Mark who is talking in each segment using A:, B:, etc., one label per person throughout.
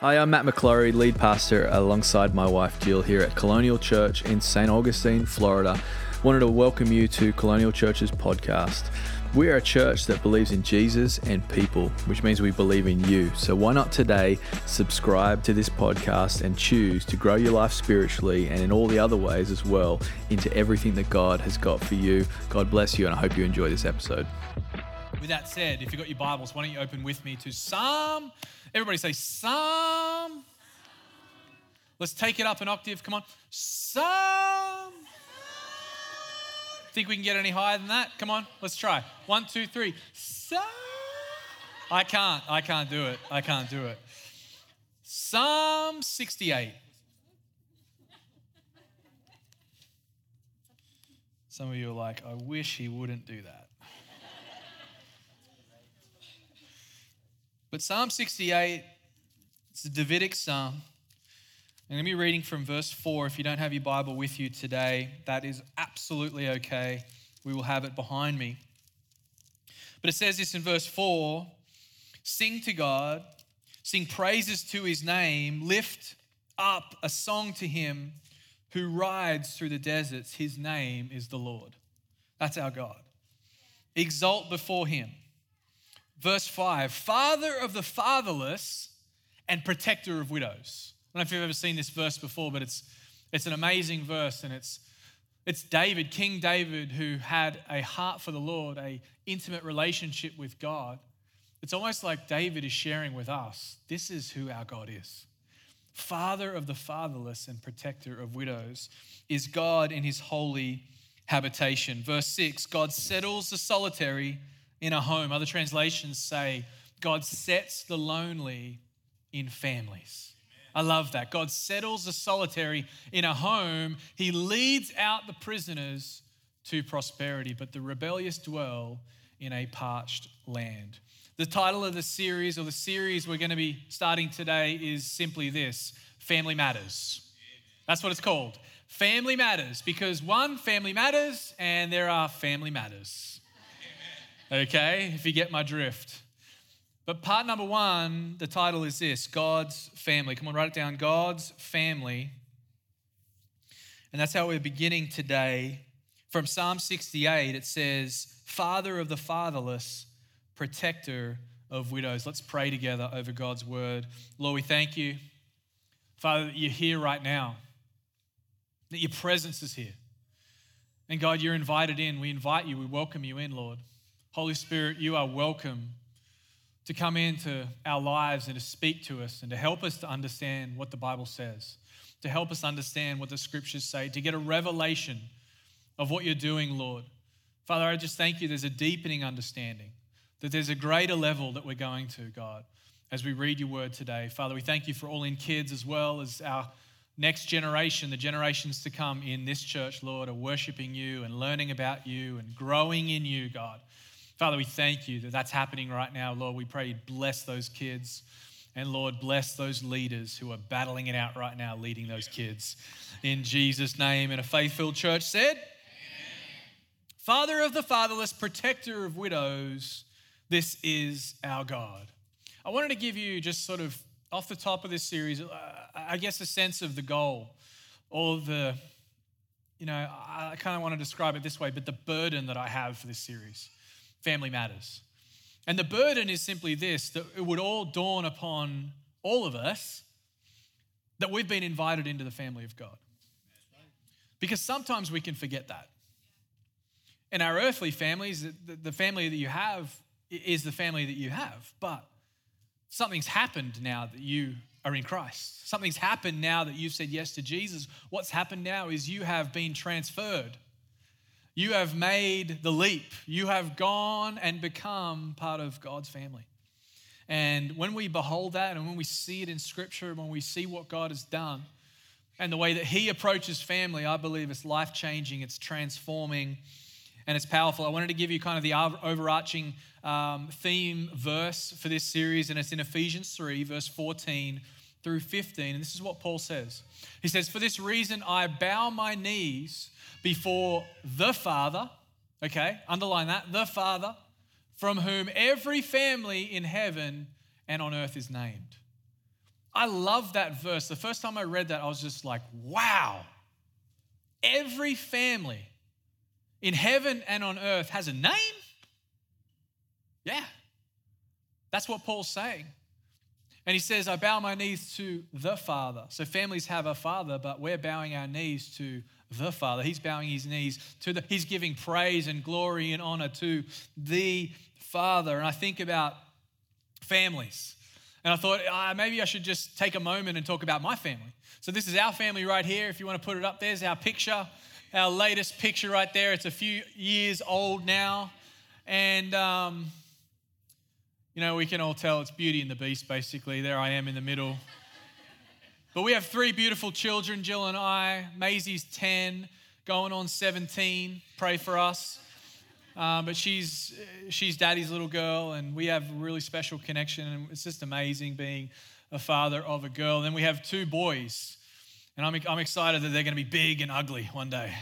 A: Hi, I'm Matt McClory, lead pastor alongside my wife Jill here at Colonial Church in St. Augustine, Florida. Wanted to welcome you to Colonial Church's podcast. We are a church that believes in Jesus and people, which means we believe in you. So why not today subscribe to this podcast and choose to grow your life spiritually and in all the other ways as well into everything that God has got for you. God bless you, and I hope you enjoy this episode.
B: With that said, if you've got your Bibles, why don't you open with me to Psalm? Everybody say Psalm. Let's take it up an octave. Come on. Psalm. Think we can get any higher than that? Come on, let's try. One, two, three. Psalm. I can't. I can't do it. I can't do it. Psalm 68. Some of you are like, I wish he wouldn't do that. But Psalm 68, it's a Davidic psalm. I'm going to be reading from verse 4. If you don't have your Bible with you today, that is absolutely okay. We will have it behind me. But it says this in verse 4 Sing to God, sing praises to his name, lift up a song to him who rides through the deserts. His name is the Lord. That's our God. Exalt before him verse 5 Father of the fatherless and protector of widows. I don't know if you've ever seen this verse before, but it's, it's an amazing verse, and it's, it's David, King David, who had a heart for the Lord, a intimate relationship with God. It's almost like David is sharing with us this is who our God is. Father of the fatherless and protector of widows is God in his holy habitation. Verse 6 God settles the solitary in a home. Other translations say, God sets the lonely in families. I love that. God settles the solitary in a home. He leads out the prisoners to prosperity, but the rebellious dwell in a parched land. The title of the series, or the series we're going to be starting today, is simply this Family Matters. That's what it's called. Family Matters, because one, family matters, and there are family matters okay, if you get my drift. But part number one, the title is this God's family. Come on, write it down God's family. And that's how we're beginning today. From Psalm 68, it says, Father of the fatherless, protector of widows. Let's pray together over God's word. Lord, we thank you, Father, that you're here right now, that your presence is here. And God, you're invited in. We invite you, we welcome you in, Lord. Holy Spirit, you are welcome to come into our lives and to speak to us and to help us to understand what the Bible says, to help us understand what the scriptures say, to get a revelation of what you're doing, Lord. Father, I just thank you there's a deepening understanding, that there's a greater level that we're going to, God, as we read your word today. Father, we thank you for all in kids as well as our next generation, the generations to come in this church, Lord, are worshiping you and learning about you and growing in you, God. Father, we thank you that that's happening right now. Lord, we pray you bless those kids. And Lord, bless those leaders who are battling it out right now, leading those kids. In Jesus' name, and a faith filled church said, Amen. Father of the fatherless, protector of widows, this is our God. I wanted to give you just sort of off the top of this series, uh, I guess a sense of the goal or the, you know, I kind of want to describe it this way, but the burden that I have for this series family matters. And the burden is simply this that it would all dawn upon all of us that we've been invited into the family of God. Because sometimes we can forget that. In our earthly families, the family that you have is the family that you have. But something's happened now that you are in Christ. Something's happened now that you've said yes to Jesus. What's happened now is you have been transferred you have made the leap. You have gone and become part of God's family. And when we behold that and when we see it in Scripture, when we see what God has done and the way that He approaches family, I believe it's life changing, it's transforming, and it's powerful. I wanted to give you kind of the overarching um, theme verse for this series, and it's in Ephesians 3, verse 14 through 15. And this is what Paul says He says, For this reason I bow my knees before the Father, okay, underline that, the Father, from whom every family in heaven and on earth is named. I love that verse. The first time I read that, I was just like, wow. Every family in heaven and on earth has a name? Yeah. That's what Paul's saying. And he says, I bow my knees to the Father. So families have a father, but we're bowing our knees to the Father. He's bowing his knees to the, he's giving praise and glory and honor to the Father. And I think about families. And I thought uh, maybe I should just take a moment and talk about my family. So this is our family right here. If you want to put it up, there's our picture, our latest picture right there. It's a few years old now. And, um, you know, we can all tell it's Beauty and the Beast, basically. There I am in the middle. But we have three beautiful children, Jill and I. Maisie's 10, going on 17. Pray for us. Um, but she's she's daddy's little girl, and we have a really special connection. And it's just amazing being a father of a girl. And then we have two boys, and I'm I'm excited that they're going to be big and ugly one day,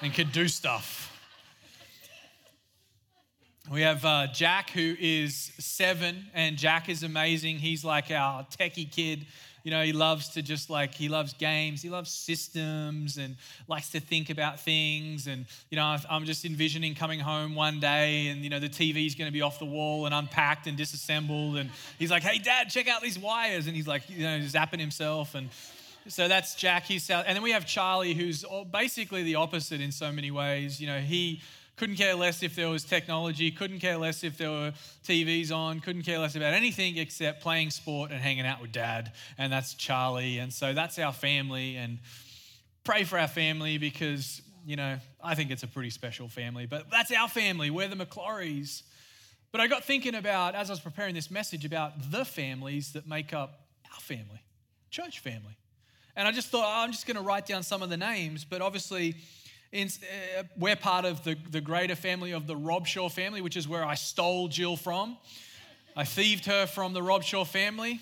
B: and can do stuff. We have uh, Jack, who is seven, and Jack is amazing. He's like our techie kid. You know, he loves to just like, he loves games, he loves systems, and likes to think about things. And, you know, I'm just envisioning coming home one day and, you know, the TV's going to be off the wall and unpacked and disassembled. And he's like, hey, dad, check out these wires. And he's like, you know, zapping himself. And, so that's Jack. He's and then we have Charlie, who's basically the opposite in so many ways. You know, he couldn't care less if there was technology, couldn't care less if there were TVs on, couldn't care less about anything except playing sport and hanging out with dad. And that's Charlie. And so that's our family. And pray for our family because, you know, I think it's a pretty special family. But that's our family. We're the McClorys. But I got thinking about, as I was preparing this message, about the families that make up our family, church family. And I just thought, oh, I'm just going to write down some of the names, but obviously, in, uh, we're part of the, the greater family of the Robshaw family, which is where I stole Jill from. I thieved her from the Robshaw family.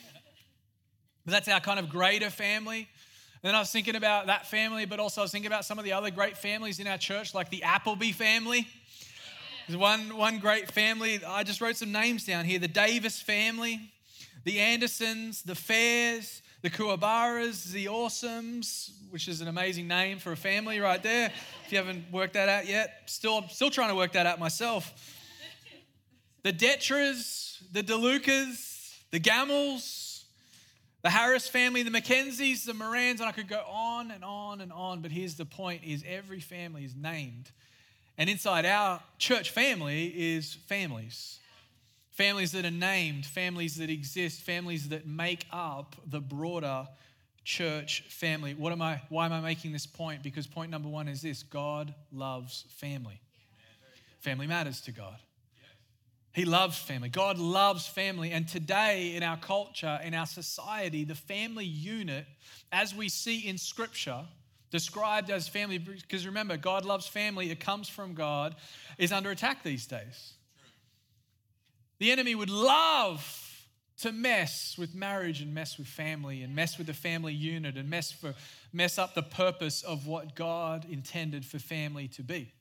B: But that's our kind of greater family. And then I was thinking about that family, but also I was thinking about some of the other great families in our church, like the Appleby family. There's one, one great family. I just wrote some names down here the Davis family, the Andersons, the Fairs, the Kuwabaras, the Awesomes, which is an amazing name for a family right there. If you haven't worked that out yet, still, still trying to work that out myself. The Detras, the DeLucas, the Gamels, the Harris family, the Mackenzies, the Morans, and I could go on and on and on. But here's the point is every family is named. And inside our church family is families. Families that are named, families that exist, families that make up the broader church family. What am I why am I making this point? Because point number 1 is this, God loves family. Family matters to God. He loves family. God loves family. And today, in our culture, in our society, the family unit, as we see in Scripture, described as family, because remember, God loves family, it comes from God, is under attack these days. The enemy would love to mess with marriage and mess with family and mess with the family unit and mess for mess up the purpose of what God intended for family to be.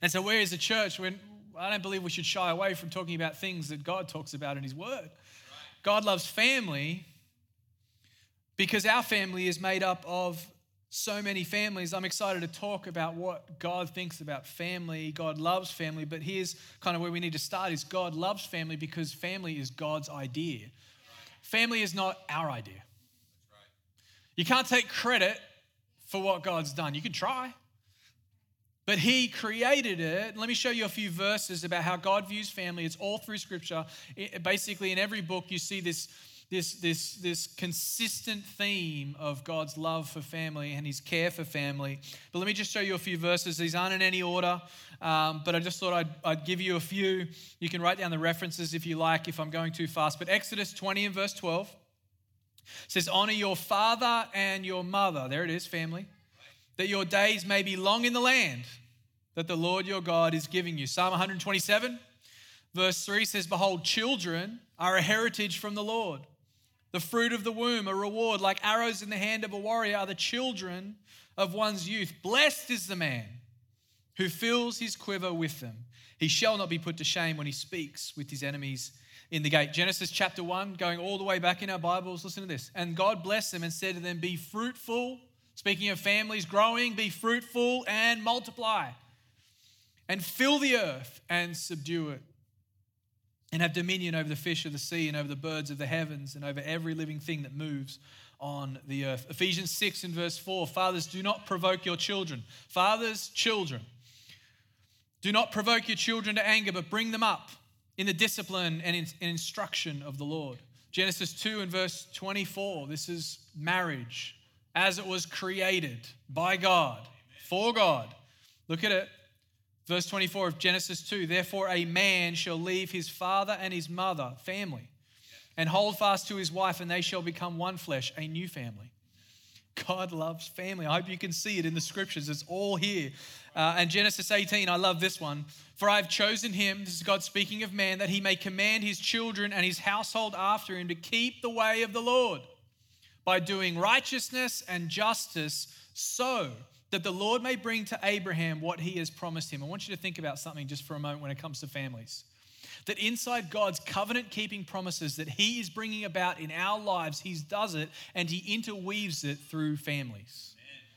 B: And so, where is the church? When I don't believe we should shy away from talking about things that God talks about in His Word. God loves family because our family is made up of so many families. I'm excited to talk about what God thinks about family. God loves family, but here's kind of where we need to start is God loves family because family is God's idea. Family is not our idea. You can't take credit for what God's done. You can try. But he created it. Let me show you a few verses about how God views family. It's all through scripture. It, basically, in every book, you see this this, this, this consistent theme of God's love for family and his care for family. But let me just show you a few verses. These aren't in any order, um, but I just thought I'd, I'd give you a few. You can write down the references if you like, if I'm going too fast. But Exodus 20 and verse 12 says, Honor your father and your mother. There it is, family. That your days may be long in the land that the Lord your God is giving you. Psalm 127, verse 3 says, Behold, children are a heritage from the Lord the fruit of the womb, a reward like arrows in the hand of a warrior, are the children of one's youth. Blessed is the man who fills his quiver with them. He shall not be put to shame when he speaks with his enemies in the gate. Genesis chapter 1, going all the way back in our Bibles, listen to this. And God blessed them and said to them, Be fruitful. Speaking of families growing, be fruitful and multiply, and fill the earth and subdue it, and have dominion over the fish of the sea, and over the birds of the heavens, and over every living thing that moves on the earth. Ephesians 6 and verse 4 Fathers, do not provoke your children. Fathers, children. Do not provoke your children to anger, but bring them up in the discipline and in, instruction of the Lord. Genesis 2 and verse 24. This is marriage as it was created by God, for God. Look at it. Verse 24 of Genesis 2 Therefore, a man shall leave his father and his mother, family, and hold fast to his wife, and they shall become one flesh, a new family. God loves family. I hope you can see it in the scriptures. It's all here. Uh, and Genesis 18, I love this one. For I have chosen him, this is God speaking of man, that he may command his children and his household after him to keep the way of the Lord by doing righteousness and justice, so that the Lord may bring to Abraham what he has promised him. I want you to think about something just for a moment when it comes to families. That inside God's covenant keeping promises that He is bringing about in our lives, He does it and He interweaves it through families.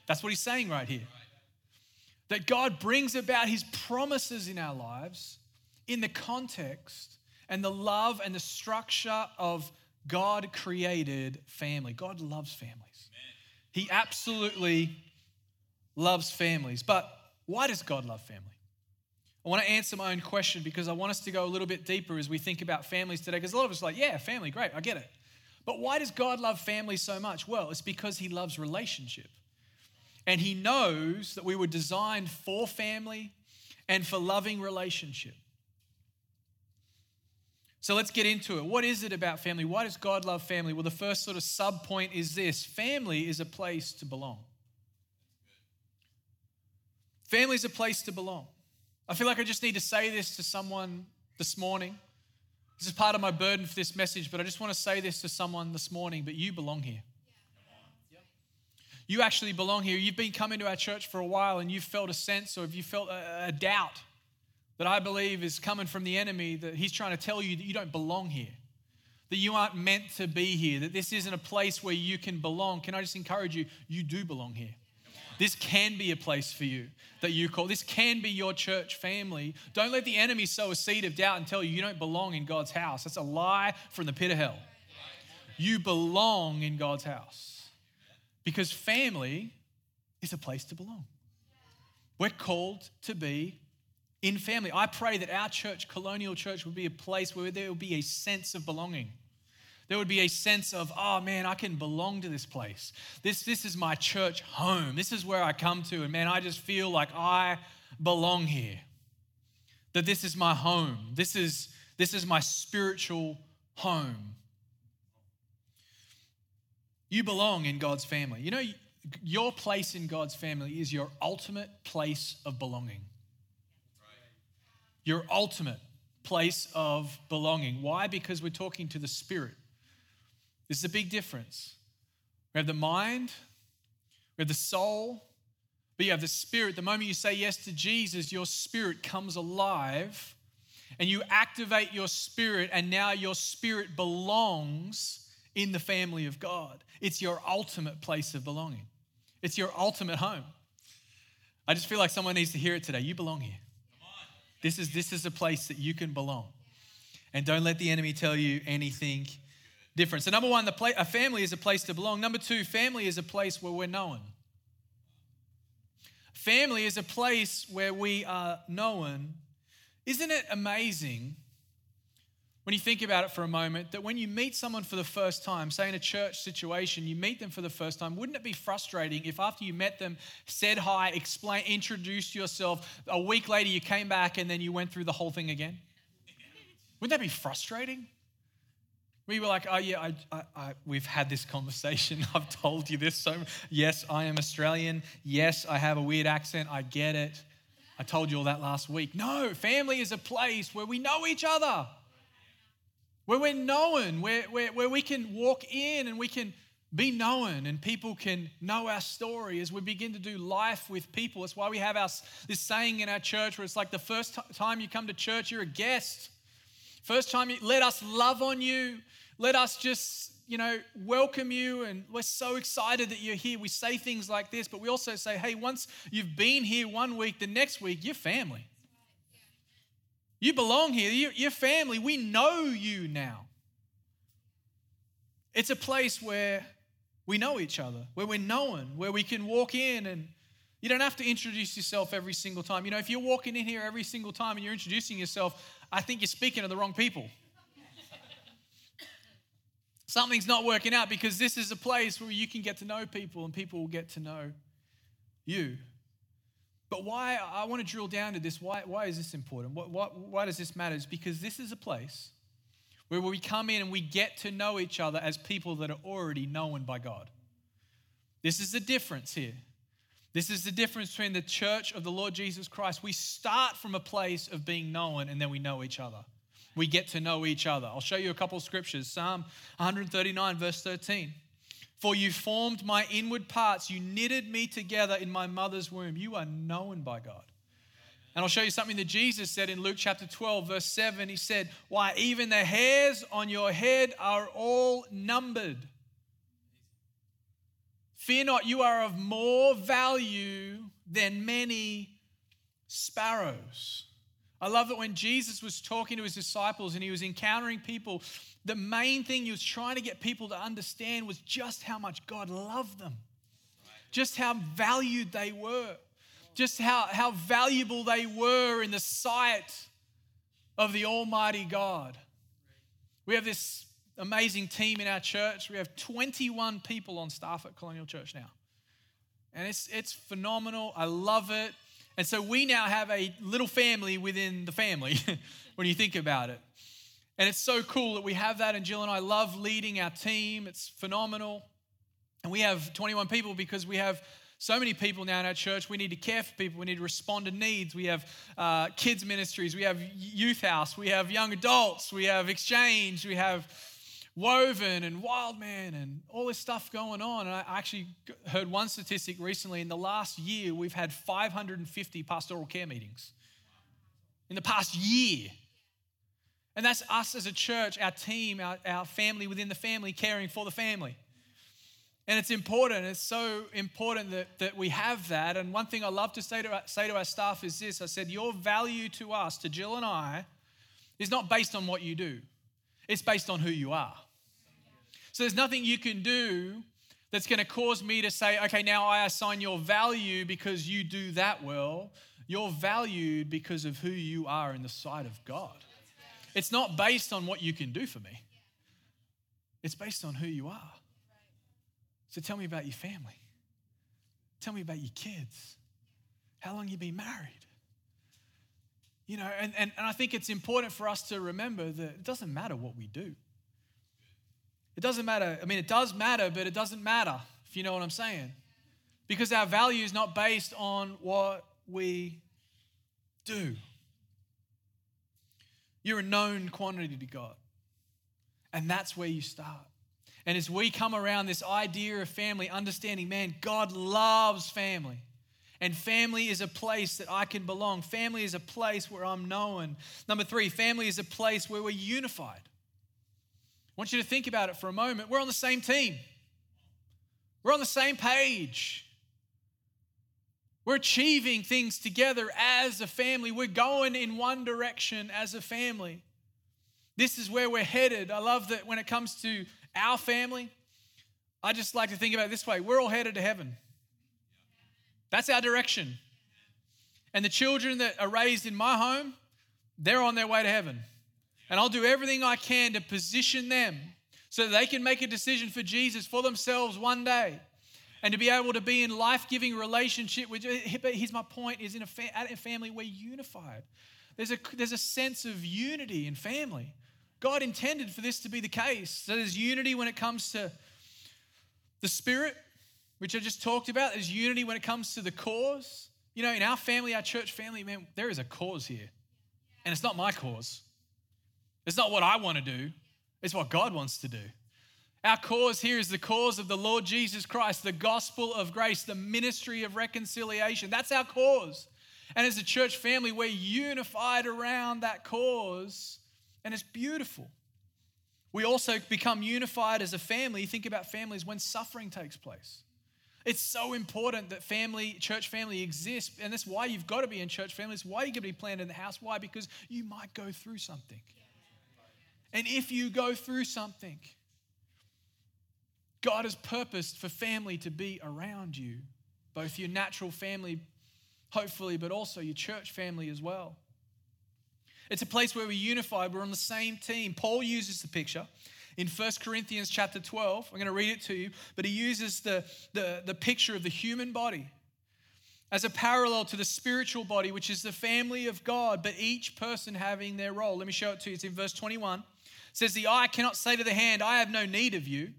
B: That's what He's saying right here. That God brings about His promises in our lives in the context and the love and the structure of God created family. God loves families. He absolutely loves families. But why does God love family? I want to answer my own question because I want us to go a little bit deeper as we think about families today. Because a lot of us are like, yeah, family, great, I get it. But why does God love family so much? Well, it's because He loves relationship. And He knows that we were designed for family and for loving relationship. So let's get into it. What is it about family? Why does God love family? Well, the first sort of sub point is this family is a place to belong. Family is a place to belong. I feel like I just need to say this to someone this morning. This is part of my burden for this message, but I just want to say this to someone this morning. But you belong here. You actually belong here. You've been coming to our church for a while and you've felt a sense or have you felt a, a doubt that I believe is coming from the enemy that he's trying to tell you that you don't belong here, that you aren't meant to be here, that this isn't a place where you can belong. Can I just encourage you? You do belong here. This can be a place for you that you call. This can be your church family. Don't let the enemy sow a seed of doubt and tell you you don't belong in God's house. That's a lie from the pit of hell. You belong in God's house because family is a place to belong. We're called to be in family. I pray that our church, Colonial Church, would be a place where there will be a sense of belonging. There would be a sense of, oh man, I can belong to this place. This, this is my church home. This is where I come to. And man, I just feel like I belong here. That this is my home. This is, this is my spiritual home. You belong in God's family. You know, your place in God's family is your ultimate place of belonging your ultimate place of belonging. Why? Because we're talking to the Spirit. This is a big difference. We have the mind, we have the soul, but you have the Spirit. The moment you say yes to Jesus, your spirit comes alive and you activate your spirit, and now your spirit belongs in the family of God. It's your ultimate place of belonging, it's your ultimate home. I just feel like someone needs to hear it today. You belong here. This is, this is a place that you can belong. And don't let the enemy tell you anything different. So, number one, the play, a family is a place to belong. Number two, family is a place where we're known. Family is a place where we are known. Isn't it amazing when you think about it for a moment, that when you meet someone for the first time, say in a church situation, you meet them for the first time, wouldn't it be frustrating if after you met them, said hi, explain, introduced yourself, a week later you came back and then you went through the whole thing again? Wouldn't that be frustrating? We were like, oh yeah, I, I, I, we've had this conversation. I've told you this. So yes, I am Australian. Yes, I have a weird accent. I get it. I told you all that last week. No, family is a place where we know each other where we're known, where, where, where we can walk in and we can be known and people can know our story as we begin to do life with people. That's why we have our, this saying in our church where it's like the first t- time you come to church, you're a guest. First time, let us love on you. Let us just, you know, welcome you. And we're so excited that you're here. We say things like this, but we also say, hey, once you've been here one week, the next week, you're family. You belong here. You're family. We know you now. It's a place where we know each other, where we're known, where we can walk in and you don't have to introduce yourself every single time. You know, if you're walking in here every single time and you're introducing yourself, I think you're speaking to the wrong people. Something's not working out because this is a place where you can get to know people and people will get to know you. But why, I want to drill down to this. Why, why is this important? What, why does this matter? It's because this is a place where we come in and we get to know each other as people that are already known by God. This is the difference here. This is the difference between the church of the Lord Jesus Christ. We start from a place of being known and then we know each other. We get to know each other. I'll show you a couple of scriptures. Psalm 139, verse 13. For you formed my inward parts, you knitted me together in my mother's womb. You are known by God. And I'll show you something that Jesus said in Luke chapter 12, verse 7. He said, Why, even the hairs on your head are all numbered. Fear not, you are of more value than many sparrows. I love that when Jesus was talking to his disciples and he was encountering people, the main thing he was trying to get people to understand was just how much God loved them, just how valued they were, just how, how valuable they were in the sight of the Almighty God. We have this amazing team in our church. We have 21 people on staff at Colonial Church now. And it's, it's phenomenal. I love it. And so we now have a little family within the family when you think about it. And it's so cool that we have that. And Jill and I love leading our team, it's phenomenal. And we have 21 people because we have so many people now in our church. We need to care for people. We need to respond to needs. We have uh, kids' ministries. We have youth house. We have young adults. We have exchange. We have Woven and Wildman and all this stuff going on. And I actually heard one statistic recently in the last year, we've had 550 pastoral care meetings. In the past year. And that's us as a church, our team, our, our family within the family, caring for the family. And it's important. It's so important that, that we have that. And one thing I love to say to, say to our staff is this I said, Your value to us, to Jill and I, is not based on what you do, it's based on who you are. So there's nothing you can do that's going to cause me to say, okay, now I assign your value because you do that well. You're valued because of who you are in the sight of God. It's not based on what you can do for me, it's based on who you are. So tell me about your family. Tell me about your kids. How long you been married? You know, and, and, and I think it's important for us to remember that it doesn't matter what we do. It doesn't matter. I mean, it does matter, but it doesn't matter, if you know what I'm saying. Because our value is not based on what we do. You're a known quantity to God. And that's where you start. And as we come around this idea of family, understanding, man, God loves family. And family is a place that I can belong. Family is a place where I'm known. Number three, family is a place where we're unified. I want you to think about it for a moment. We're on the same team, we're on the same page. We're achieving things together as a family. We're going in one direction as a family. This is where we're headed. I love that when it comes to our family, I just like to think about it this way we're all headed to heaven. That's our direction. And the children that are raised in my home, they're on their way to heaven. And I'll do everything I can to position them so that they can make a decision for Jesus for themselves one day and to be able to be in life-giving relationship with but here's my point is in a, fa- a family we're unified there's a, there's a sense of unity in family god intended for this to be the case so there's unity when it comes to the spirit which i just talked about there's unity when it comes to the cause you know in our family our church family man there is a cause here and it's not my cause it's not what I want to do, it's what God wants to do. Our cause here is the cause of the Lord Jesus Christ, the gospel of grace, the ministry of reconciliation. That's our cause. And as a church family, we're unified around that cause And it's beautiful. We also become unified as a family. Think about families when suffering takes place. It's so important that family, church family exists. And that's why you've got to be in church family. It's why you're going to be planted in the house. Why? Because you might go through something. And if you go through something, God has purposed for family to be around you, both your natural family, hopefully, but also your church family as well. It's a place where we're unified, we're on the same team. Paul uses the picture in 1 Corinthians chapter 12. I'm going to read it to you, but he uses the, the, the picture of the human body as a parallel to the spiritual body, which is the family of God, but each person having their role. Let me show it to you. It's in verse 21. It says, The eye cannot say to the hand, I have no need of you,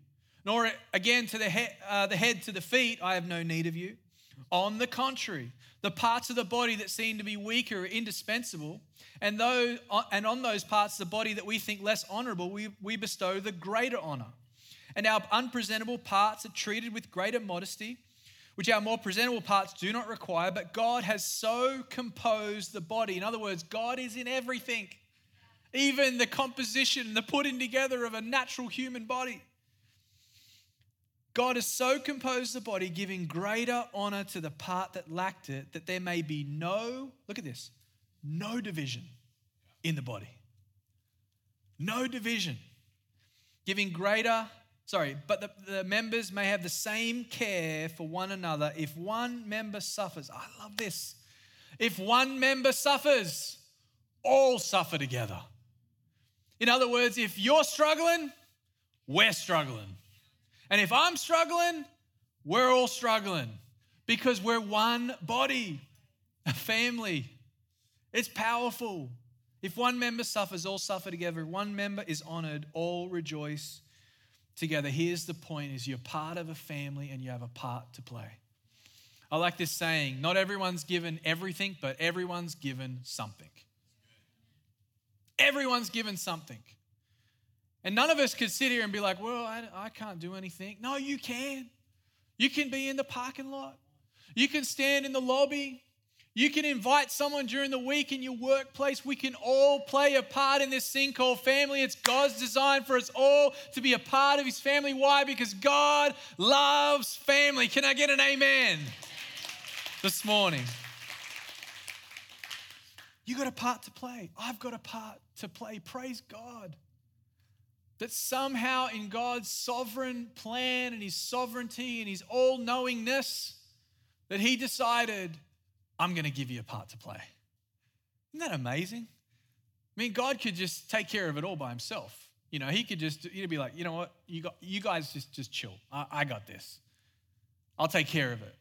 B: nor again to the, he- uh, the head to the feet, I have no need of you. On the contrary, the parts of the body that seem to be weaker are indispensable, and, though, uh, and on those parts of the body that we think less honorable, we, we bestow the greater honor. And our unpresentable parts are treated with greater modesty, which our more presentable parts do not require, but God has so composed the body. In other words, God is in everything, even the composition, the putting together of a natural human body. God has so composed the body, giving greater honor to the part that lacked it, that there may be no, look at this, no division in the body. No division. Giving greater, sorry, but the, the members may have the same care for one another. If one member suffers, I love this. If one member suffers, all suffer together. In other words, if you're struggling, we're struggling. And if I'm struggling, we're all struggling because we're one body, a family. It's powerful. If one member suffers, all suffer together. If one member is honored, all rejoice together. Here's the point is you're part of a family and you have a part to play. I like this saying, not everyone's given everything, but everyone's given something. Everyone's given something. And none of us could sit here and be like, well, I, I can't do anything. No, you can. You can be in the parking lot, you can stand in the lobby. You can invite someone during the week in your workplace. We can all play a part in this thing called family. It's God's design for us all to be a part of His family. Why? Because God loves family. Can I get an amen this morning? You got a part to play. I've got a part to play. Praise God that somehow in God's sovereign plan and his sovereignty and his all knowingness, that he decided, I'm going to give you a part to play. Isn't that amazing? I mean, God could just take care of it all by himself. You know, he could just, he'd be like, you know what, you, got, you guys just, just chill. I, I got this. I'll take care of it.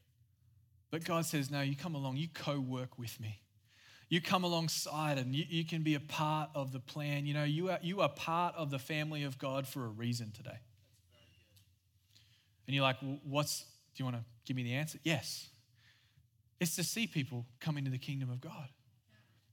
B: But God says, no, you come along, you co work with me you come alongside and you, you can be a part of the plan. You know, you are, you are part of the family of God for a reason today. And you're like, what's, do you want to give me the answer? Yes. It's to see people come into the kingdom of God.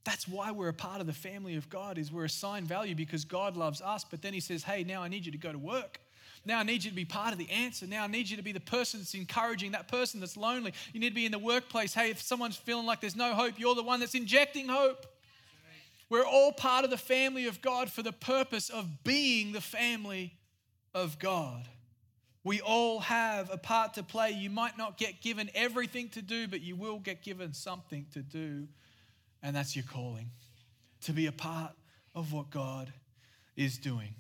B: That's why we're a part of the family of God is we're assigned value because God loves us. But then he says, hey, now I need you to go to work. Now I need you to be part of the answer. Now I need you to be the person that's encouraging that person that's lonely. You need to be in the workplace. Hey, if someone's feeling like there's no hope, you're the one that's injecting hope. We're all part of the family of God for the purpose of being the family of God. We all have a part to play. You might not get given everything to do, but you will get given something to do, and that's your calling to be a part of what God is doing.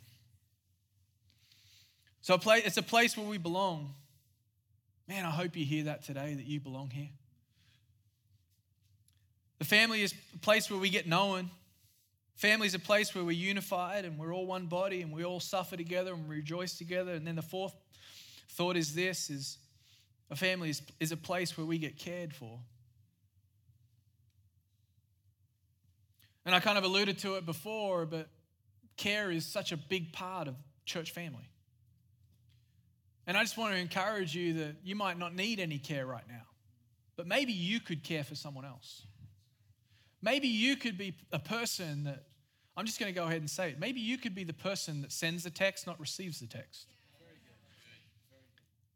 B: So it's a place where we belong. Man, I hope you hear that today that you belong here. The family is a place where we get known. Family is a place where we're unified and we're all one body and we all suffer together and rejoice together. And then the fourth thought is this is a family is, is a place where we get cared for. And I kind of alluded to it before, but care is such a big part of church family. And I just want to encourage you that you might not need any care right now, but maybe you could care for someone else. Maybe you could be a person that, I'm just going to go ahead and say it. Maybe you could be the person that sends the text, not receives the text.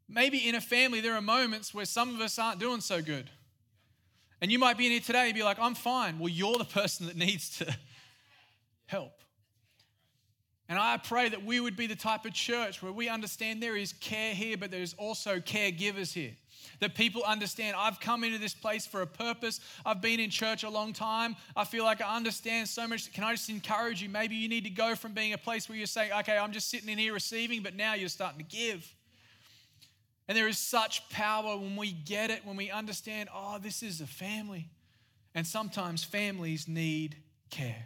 B: Maybe in a family, there are moments where some of us aren't doing so good. And you might be in here today and be like, I'm fine. Well, you're the person that needs to help. And I pray that we would be the type of church where we understand there is care here, but there's also caregivers here. That people understand I've come into this place for a purpose. I've been in church a long time. I feel like I understand so much. Can I just encourage you? Maybe you need to go from being a place where you're saying, okay, I'm just sitting in here receiving, but now you're starting to give. And there is such power when we get it, when we understand, oh, this is a family. And sometimes families need care.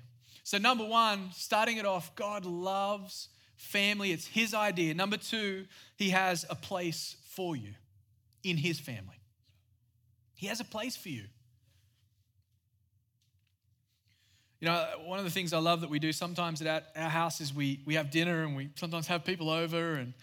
B: So, number one, starting it off, God loves family. It's His idea. Number two, He has a place for you in His family. He has a place for you. You know, one of the things I love that we do sometimes at our house is we, we have dinner and we sometimes have people over and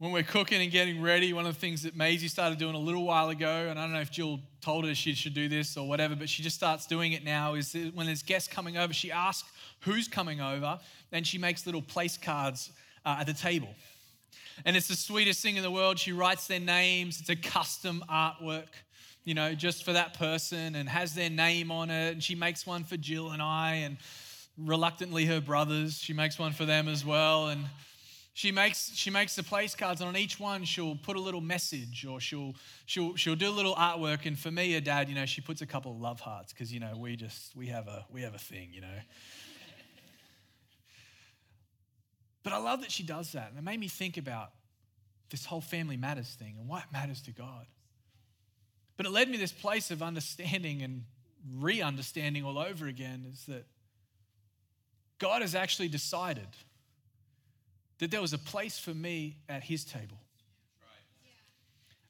B: when we're cooking and getting ready, one of the things that Maisie started doing a little while ago, and I don't know if Jill told her she should do this or whatever, but she just starts doing it now, is when there's guests coming over, she asks who's coming over, and she makes little place cards uh, at the table. And it's the sweetest thing in the world. She writes their names, it's a custom artwork, you know, just for that person, and has their name on it. And she makes one for Jill and I, and reluctantly her brothers, she makes one for them as well. And she makes, she makes the place cards, and on each one, she'll put a little message or she'll, she'll, she'll do a little artwork. And for me, her dad, you know, she puts a couple of love hearts because, you know, we just, we have a, we have a thing, you know. but I love that she does that. And it made me think about this whole family matters thing and what matters to God. But it led me to this place of understanding and re understanding all over again is that God has actually decided that there was a place for me at his table.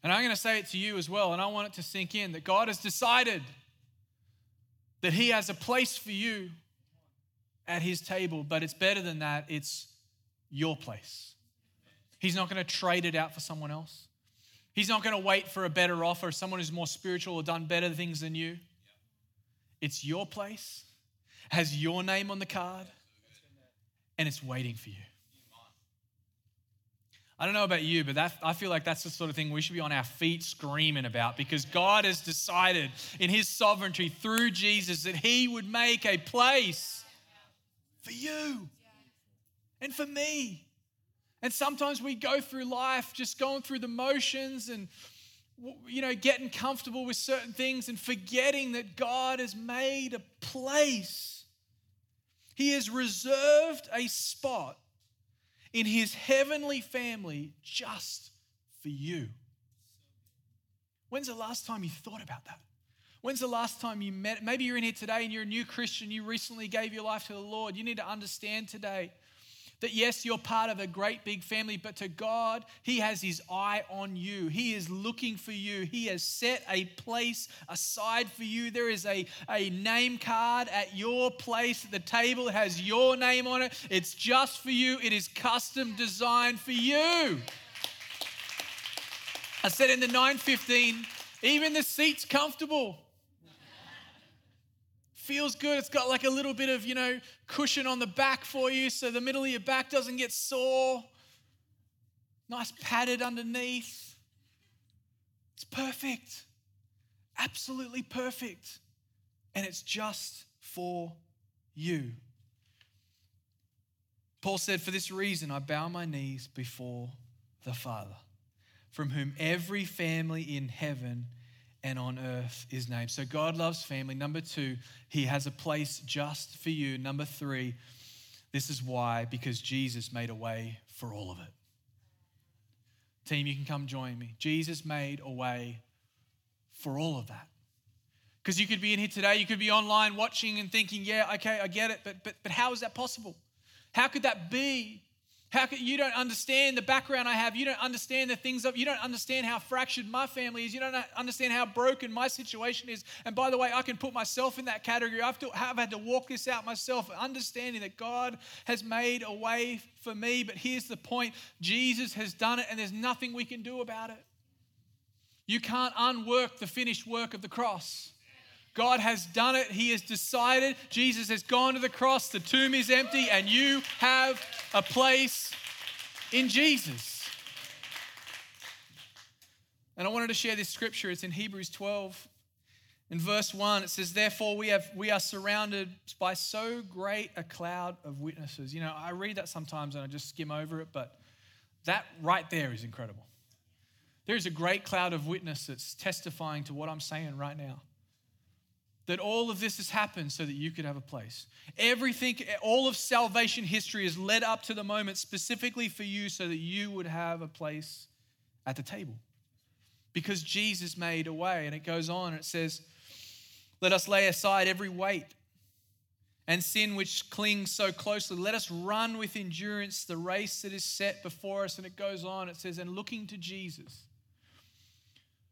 B: And I'm going to say it to you as well, and I want it to sink in that God has decided that He has a place for you at His table, but it's better than that, it's your place. He's not going to trade it out for someone else. He's not going to wait for a better offer, someone who's more spiritual or done better things than you. It's your place, has your name on the card, and it's waiting for you. I don't know about you, but that, I feel like that's the sort of thing we should be on our feet screaming about because God has decided in His sovereignty through Jesus that He would make a place for you and for me. And sometimes we go through life just going through the motions and you know getting comfortable with certain things and forgetting that God has made a place. He has reserved a spot in his heavenly family just for you. When's the last time you thought about that? When's the last time you met? Maybe you're in here today and you're a new Christian, you recently gave your life to the Lord. You need to understand today that yes, you're part of a great big family, but to God, He has His eye on you. He is looking for you. He has set a place aside for you. There is a, a name card at your place at the table. It has your name on it. It's just for you, it is custom designed for you. I said in the 915, even the seat's comfortable feels good. It's got like a little bit of, you know, cushion on the back for you so the middle of your back doesn't get sore. Nice padded underneath. It's perfect. Absolutely perfect. And it's just for you. Paul said, For this reason, I bow my knees before the Father, from whom every family in heaven and on earth is named. So God loves family. Number two, He has a place just for you. Number three, this is why, because Jesus made a way for all of it. Team, you can come join me. Jesus made a way for all of that. Because you could be in here today, you could be online watching and thinking, yeah, okay, I get it, but, but, but how is that possible? How could that be? How can you don't understand the background I have? You don't understand the things of you don't understand how fractured my family is. You don't understand how broken my situation is. And by the way, I can put myself in that category. I've, to, I've had to walk this out myself, understanding that God has made a way for me. But here's the point: Jesus has done it, and there's nothing we can do about it. You can't unwork the finished work of the cross. God has done it. He has decided. Jesus has gone to the cross. The tomb is empty, and you have a place in Jesus. And I wanted to share this scripture. It's in Hebrews 12. In verse 1, it says, Therefore, we, have, we are surrounded by so great a cloud of witnesses. You know, I read that sometimes and I just skim over it, but that right there is incredible. There is a great cloud of witnesses testifying to what I'm saying right now. That all of this has happened so that you could have a place. Everything, all of salvation history has led up to the moment specifically for you so that you would have a place at the table. Because Jesus made a way. And it goes on it says, Let us lay aside every weight and sin which clings so closely. Let us run with endurance the race that is set before us. And it goes on, it says, And looking to Jesus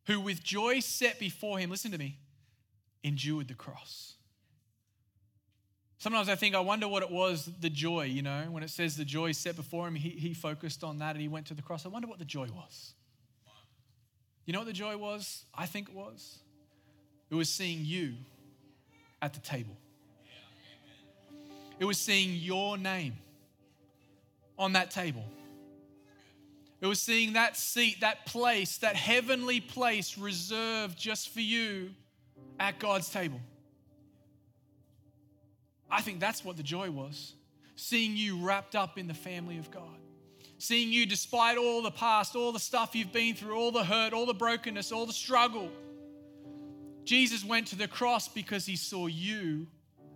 B: who with joy set before him, listen to me, endured the cross. Sometimes I think, I wonder what it was, the joy, you know, when it says the joy set before him, he, he focused on that and he went to the cross. I wonder what the joy was. You know what the joy was? I think it was. It was seeing you at the table. It was seeing your name on that table. It was seeing that seat, that place, that heavenly place reserved just for you at God's table. I think that's what the joy was. Seeing you wrapped up in the family of God. Seeing you, despite all the past, all the stuff you've been through, all the hurt, all the brokenness, all the struggle, Jesus went to the cross because he saw you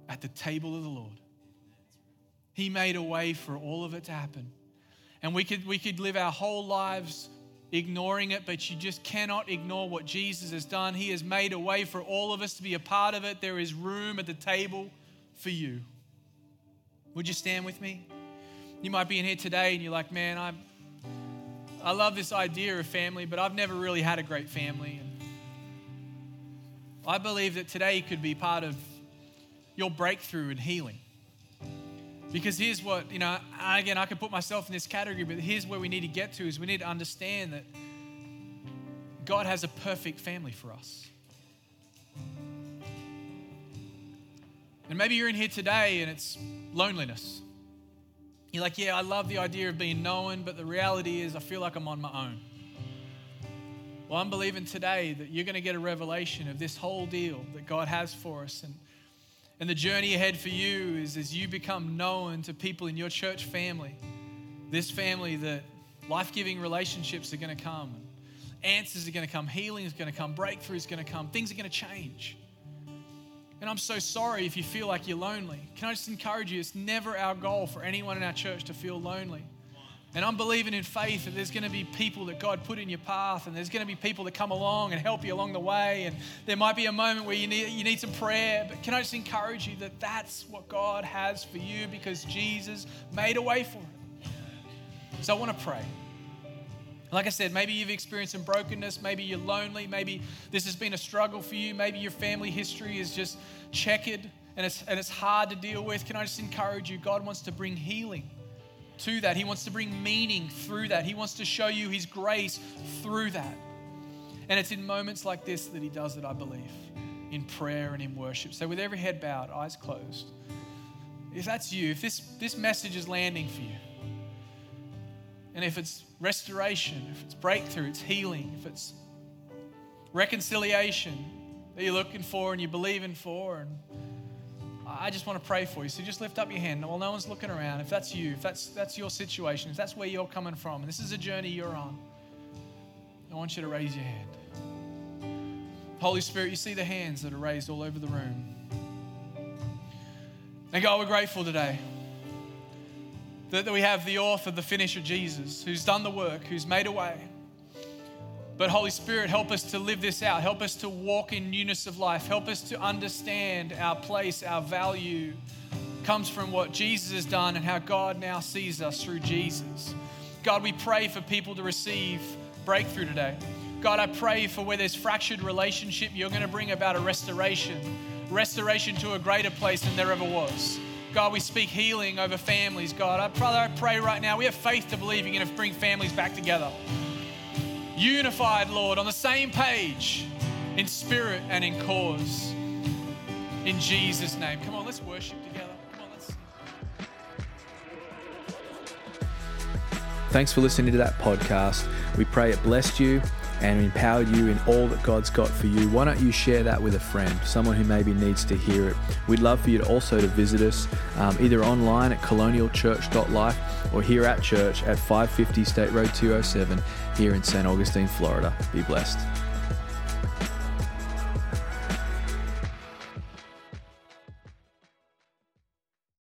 B: at the table of the Lord. He made a way for all of it to happen. And we could, we could live our whole lives ignoring it, but you just cannot ignore what Jesus has done. He has made a way for all of us to be a part of it. There is room at the table for you. Would you stand with me? You might be in here today and you're like, man, I'm, I love this idea of family, but I've never really had a great family. And I believe that today could be part of your breakthrough and healing. Because here's what, you know, again, I can put myself in this category, but here's where we need to get to is we need to understand that God has a perfect family for us. And maybe you're in here today and it's loneliness. You're like, yeah, I love the idea of being known, but the reality is I feel like I'm on my own. Well, I'm believing today that you're going to get a revelation of this whole deal that God has for us. And and the journey ahead for you is as you become known to people in your church family, this family, that life giving relationships are going to come, answers are going to come, healing is going to come, breakthrough is going to come, things are going to change. And I'm so sorry if you feel like you're lonely. Can I just encourage you? It's never our goal for anyone in our church to feel lonely. And I'm believing in faith that there's going to be people that God put in your path, and there's going to be people that come along and help you along the way. And there might be a moment where you need, you need some prayer. But can I just encourage you that that's what God has for you because Jesus made a way for it? So I want to pray. Like I said, maybe you've experienced some brokenness. Maybe you're lonely. Maybe this has been a struggle for you. Maybe your family history is just checkered and it's, and it's hard to deal with. Can I just encourage you? God wants to bring healing to that. He wants to bring meaning through that. He wants to show you His grace through that. And it's in moments like this that He does it, I believe, in prayer and in worship. So, with every head bowed, eyes closed, if that's you, if this, this message is landing for you, and if it's restoration, if it's breakthrough, it's healing, if it's reconciliation that you're looking for and you're believing for, and I just want to pray for you. So just lift up your hand. Well, no one's looking around. If that's you, if that's that's your situation, if that's where you're coming from, and this is a journey you're on, I want you to raise your hand. Holy Spirit, you see the hands that are raised all over the room. And God, we're grateful today that, that we have the author, the finisher, Jesus, who's done the work, who's made a way. But Holy Spirit, help us to live this out. Help us to walk in newness of life. Help us to understand our place, our value comes from what Jesus has done and how God now sees us through Jesus. God, we pray for people to receive breakthrough today. God, I pray for where there's fractured relationship, you're going to bring about a restoration, restoration to a greater place than there ever was. God, we speak healing over families. God, I, I pray right now, we have faith to believe you're going to bring families back together unified, Lord, on the same page in spirit and in cause. In Jesus' name. Come on, let's worship together. On, let's...
A: Thanks for listening to that podcast. We pray it blessed you and empowered you in all that God's got for you, why don't you share that with a friend, someone who maybe needs to hear it? We'd love for you to also to visit us um, either online at colonialchurch.life or here at church at 550 State Road 207 here in St. Augustine, Florida. Be blessed.